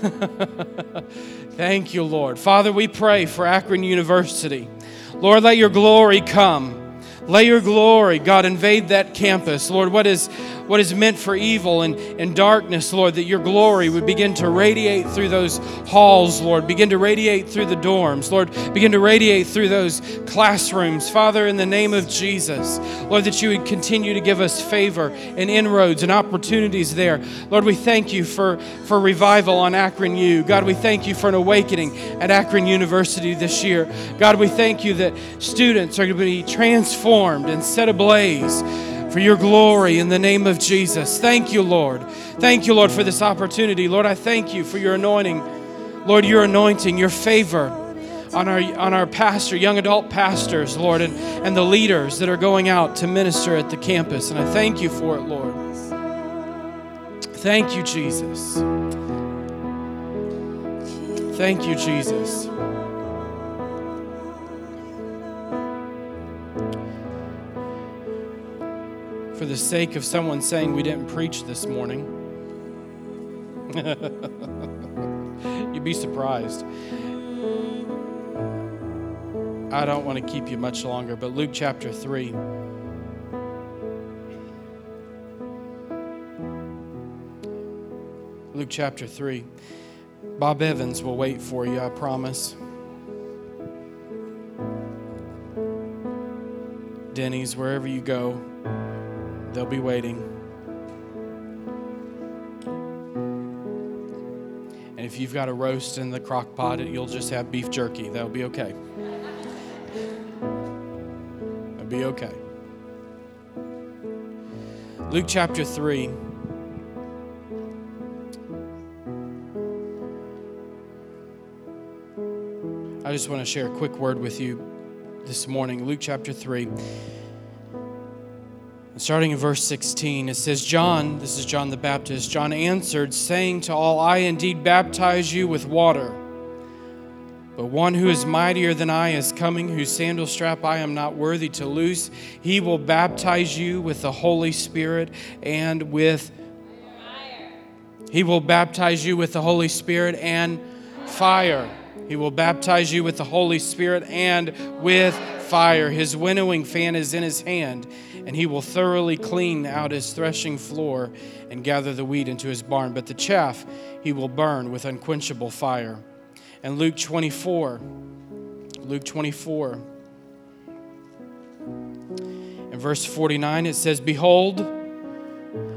[LAUGHS] Thank you, Lord. Father, we pray for Akron University. Lord, let your glory come. Let your glory, God, invade that campus. Lord, what is what is meant for evil and, and darkness, Lord, that your glory would begin to radiate through those halls, Lord, begin to radiate through the dorms, Lord, begin to radiate through those classrooms. Father, in the name of Jesus, Lord, that you would continue to give us favor and inroads and opportunities there. Lord, we thank you for, for revival on Akron U. God, we thank you for an awakening at Akron University this year. God, we thank you that students are going to be transformed and set ablaze for your glory in the name of Jesus. Thank you, Lord. Thank you, Lord, for this opportunity. Lord, I thank you for your anointing. Lord, your anointing, your favor on our, on our pastor, young adult pastors, Lord, and, and the leaders that are going out to minister at the campus. And I thank you for it, Lord. Thank you, Jesus. Thank you, Jesus. For the sake of someone saying we didn't preach this morning, [LAUGHS] you'd be surprised. I don't want to keep you much longer, but Luke chapter 3. Luke chapter 3. Bob Evans will wait for you, I promise. Denny's, wherever you go, they'll be waiting. And if you've got a roast in the crock pot, you'll just have beef jerky. That'll be okay. That'll be okay. Luke chapter 3. I just want to share a quick word with you this morning. Luke chapter 3. Starting in verse 16, it says, John, this is John the Baptist, John answered, saying to all, I indeed baptize you with water. But one who is mightier than I is coming, whose sandal strap I am not worthy to loose. He will baptize you with the Holy Spirit and with fire. He will baptize you with the Holy Spirit and fire. He will baptize you with the Holy Spirit and with fire. His winnowing fan is in his hand, and he will thoroughly clean out his threshing floor and gather the wheat into his barn. But the chaff he will burn with unquenchable fire. And Luke 24, Luke 24, in verse 49, it says, Behold,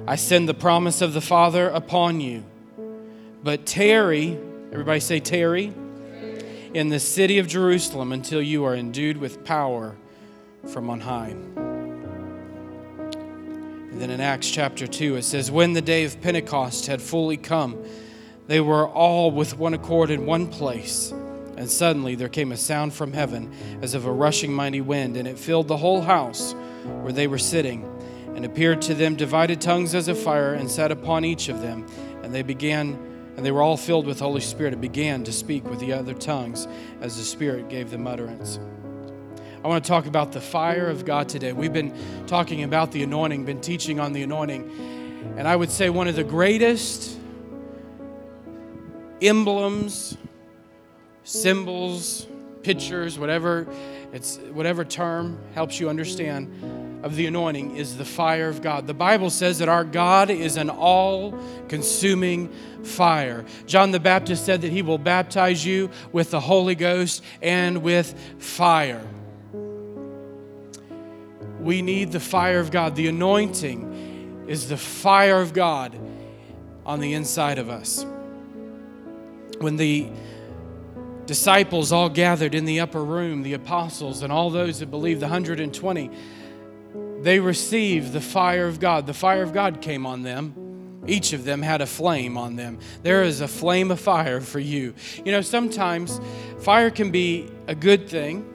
I send the promise of the Father upon you. But tarry, everybody say, tarry in the city of Jerusalem until you are endued with power from on high. And then in Acts chapter 2, it says, When the day of Pentecost had fully come, they were all with one accord in one place. And suddenly there came a sound from heaven as of a rushing mighty wind, and it filled the whole house where they were sitting. And appeared to them divided tongues as of fire, and sat upon each of them. And they began and they were all filled with the Holy Spirit and began to speak with the other tongues as the Spirit gave them utterance. I want to talk about the fire of God today. We've been talking about the anointing, been teaching on the anointing. And I would say one of the greatest emblems, symbols, pictures, whatever it's whatever term helps you understand of the anointing is the fire of God. The Bible says that our God is an all consuming fire. John the Baptist said that he will baptize you with the Holy Ghost and with fire. We need the fire of God. The anointing is the fire of God on the inside of us. When the disciples all gathered in the upper room, the apostles and all those that believed, the 120, they received the fire of God. The fire of God came on them. Each of them had a flame on them. There is a flame of fire for you. You know, sometimes fire can be a good thing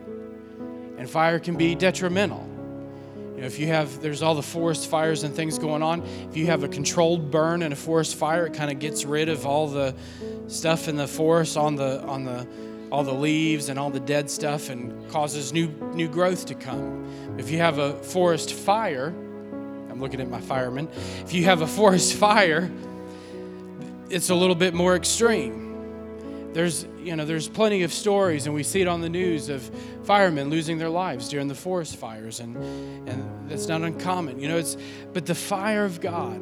and fire can be detrimental. You know, if you have, there's all the forest fires and things going on. If you have a controlled burn in a forest fire, it kind of gets rid of all the stuff in the forest on the, on the, all the leaves and all the dead stuff and causes new, new growth to come. If you have a forest fire, I'm looking at my firemen. If you have a [LAUGHS] forest fire, it's a little bit more extreme. There's, you know, there's plenty of stories, and we see it on the news of firemen losing their lives during the forest fires, and and that's not uncommon. You know, it's but the fire of God,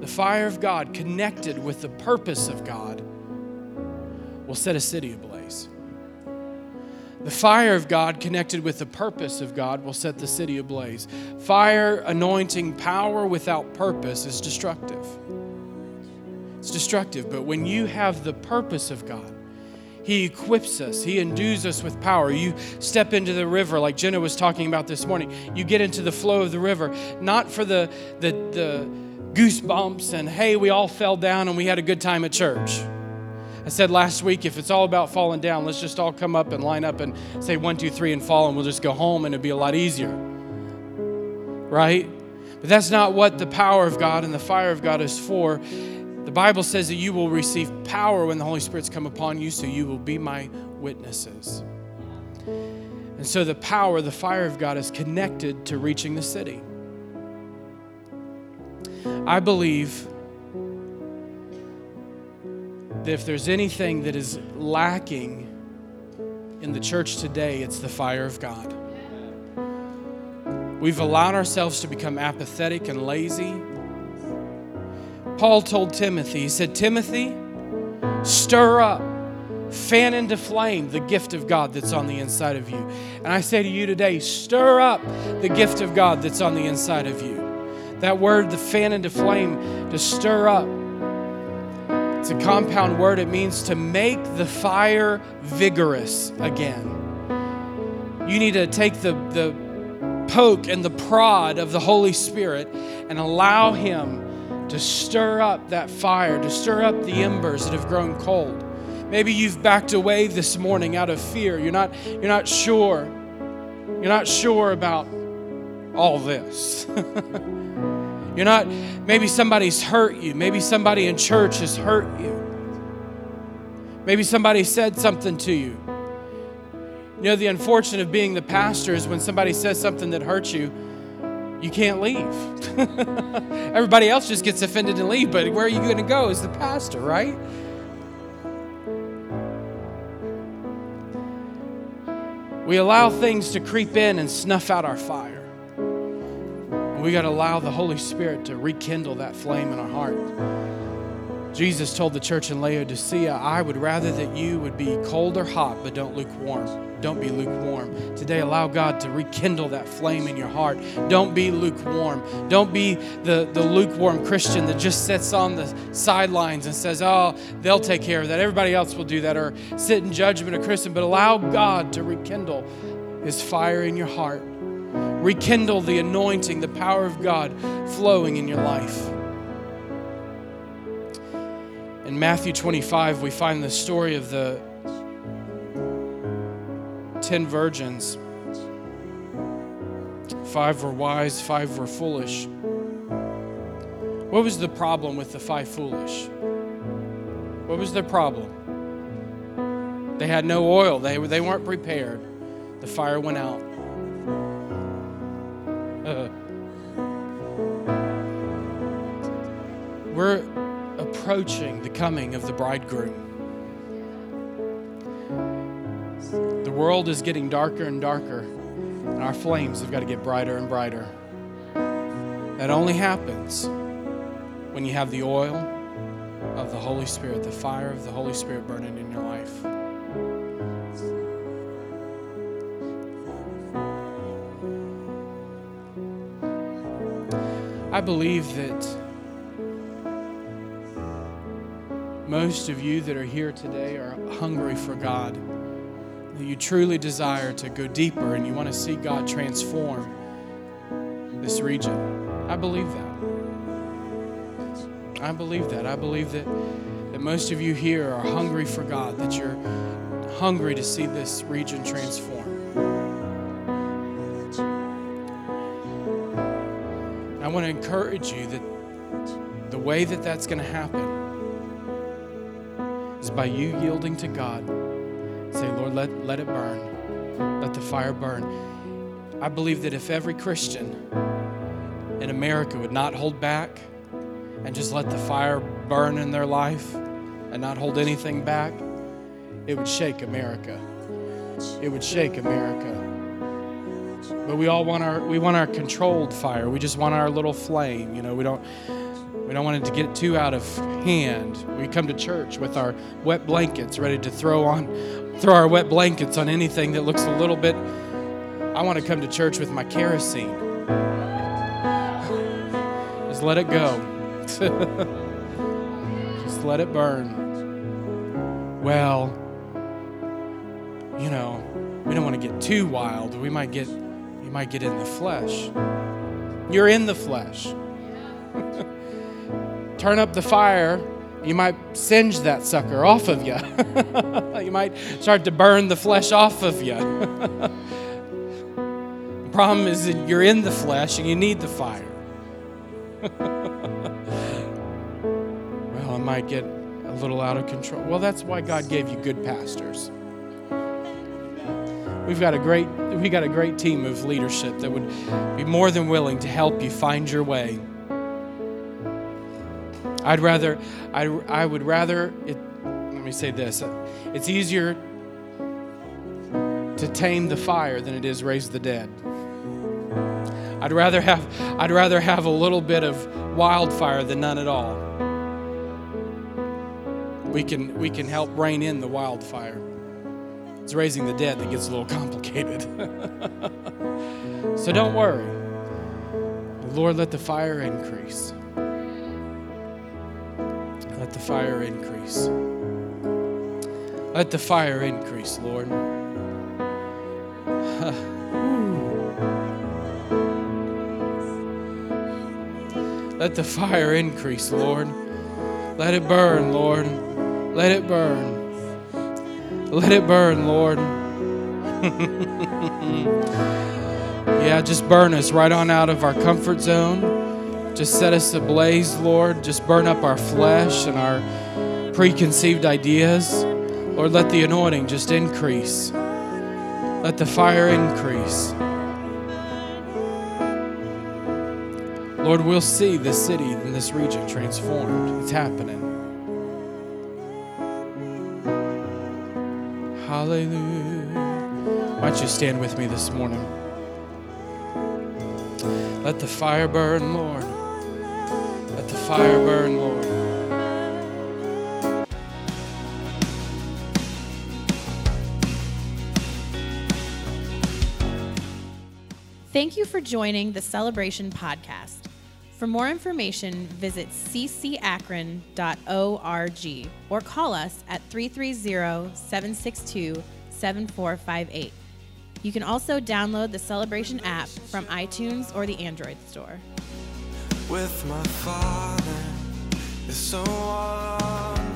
the fire of God connected with the purpose of God will set a city ablaze. The fire of God connected with the purpose of God will set the city ablaze. Fire, anointing, power without purpose is destructive. It's destructive, but when you have the purpose of God, He equips us, He endues us with power. You step into the river, like Jenna was talking about this morning. You get into the flow of the river, not for the, the, the goosebumps and, hey, we all fell down and we had a good time at church. I said last week, if it's all about falling down, let's just all come up and line up and say one, two, three, and fall, and we'll just go home and it'll be a lot easier. Right? But that's not what the power of God and the fire of God is for. The Bible says that you will receive power when the Holy Spirit's come upon you, so you will be my witnesses. And so the power, the fire of God is connected to reaching the city. I believe that if there's anything that is lacking in the church today, it's the fire of God. We've allowed ourselves to become apathetic and lazy. Paul told Timothy, he said, Timothy, stir up, fan into flame the gift of God that's on the inside of you. And I say to you today, stir up the gift of God that's on the inside of you. That word, the fan into flame, to stir up. It's a compound word. It means to make the fire vigorous again. You need to take the, the poke and the prod of the Holy Spirit and allow Him to stir up that fire, to stir up the embers that have grown cold. Maybe you've backed away this morning out of fear. You're not, you're not sure. You're not sure about all this. [LAUGHS] you're not, maybe somebody's hurt you. Maybe somebody in church has hurt you. Maybe somebody said something to you. You know, the unfortunate of being the pastor is when somebody says something that hurts you, you can't leave. [LAUGHS] Everybody else just gets offended and leave, but where are you going to go as the pastor, right? We allow things to creep in and snuff out our fire. We got to allow the Holy Spirit to rekindle that flame in our heart. Jesus told the church in Laodicea, I would rather that you would be cold or hot, but don't lukewarm. Don't be lukewarm. Today, allow God to rekindle that flame in your heart. Don't be lukewarm. Don't be the, the lukewarm Christian that just sits on the sidelines and says, Oh, they'll take care of that. Everybody else will do that, or sit in judgment of Christian. But allow God to rekindle his fire in your heart. Rekindle the anointing, the power of God flowing in your life. In Matthew 25, we find the story of the 10 virgins. Five were wise, five were foolish. What was the problem with the five foolish? What was their problem? They had no oil, they, they weren't prepared. The fire went out. We're approaching the coming of the bridegroom. The world is getting darker and darker, and our flames have got to get brighter and brighter. That only happens when you have the oil of the Holy Spirit, the fire of the Holy Spirit burning in your life. I believe that most of you that are here today are hungry for God. You truly desire to go deeper and you want to see God transform this region. I believe that. I believe that. I believe that, that most of you here are hungry for God, that you're hungry to see this region transform. I want to encourage you that the way that that's going to happen is by you yielding to God. Say, Lord, let, let it burn. Let the fire burn. I believe that if every Christian in America would not hold back and just let the fire burn in their life and not hold anything back, it would shake America. It would shake America. But we all want our we want our controlled fire. We just want our little flame, you know. We don't we don't want it to get too out of hand. We come to church with our wet blankets ready to throw on throw our wet blankets on anything that looks a little bit I want to come to church with my kerosene. [SIGHS] Just let it go. [LAUGHS] Just let it burn. Well, you know, we don't want to get too wild. We might get you might get in the flesh. You're in the flesh. [LAUGHS] Turn up the fire, you might singe that sucker off of you. [LAUGHS] you might start to burn the flesh off of you. [LAUGHS] the problem is that you're in the flesh and you need the fire. [LAUGHS] well, it might get a little out of control. Well, that's why God gave you good pastors. We've got a great we got a great team of leadership that would be more than willing to help you find your way. I'd rather I, I would rather it let me say this. It's easier to tame the fire than it is raise the dead. I'd rather have I'd rather have a little bit of wildfire than none at all. We can we can help rein in the wildfire. It's raising the dead that gets a little [LAUGHS] complicated. [LAUGHS] so don't worry. Lord, let the fire increase. Let the fire increase. Let the fire increase, Lord. [SIGHS] Let the fire increase, Lord. Let it burn, Lord. Let it burn. Let it burn, Lord. [LAUGHS] yeah, just burn us right on out of our comfort zone. Just set us ablaze, Lord. Just burn up our flesh and our preconceived ideas. Lord, let the anointing just increase. Let the fire increase. Lord, we'll see this city and this region transformed. It's happening. Hallelujah. Why don't you stand with me this morning? Let the fire burn, Lord. Fire burn, Lord. Thank you for joining the Celebration Podcast. For more information, visit ccakron.org or call us at 330 762 7458. You can also download the Celebration app from iTunes or the Android store with my father is so hard.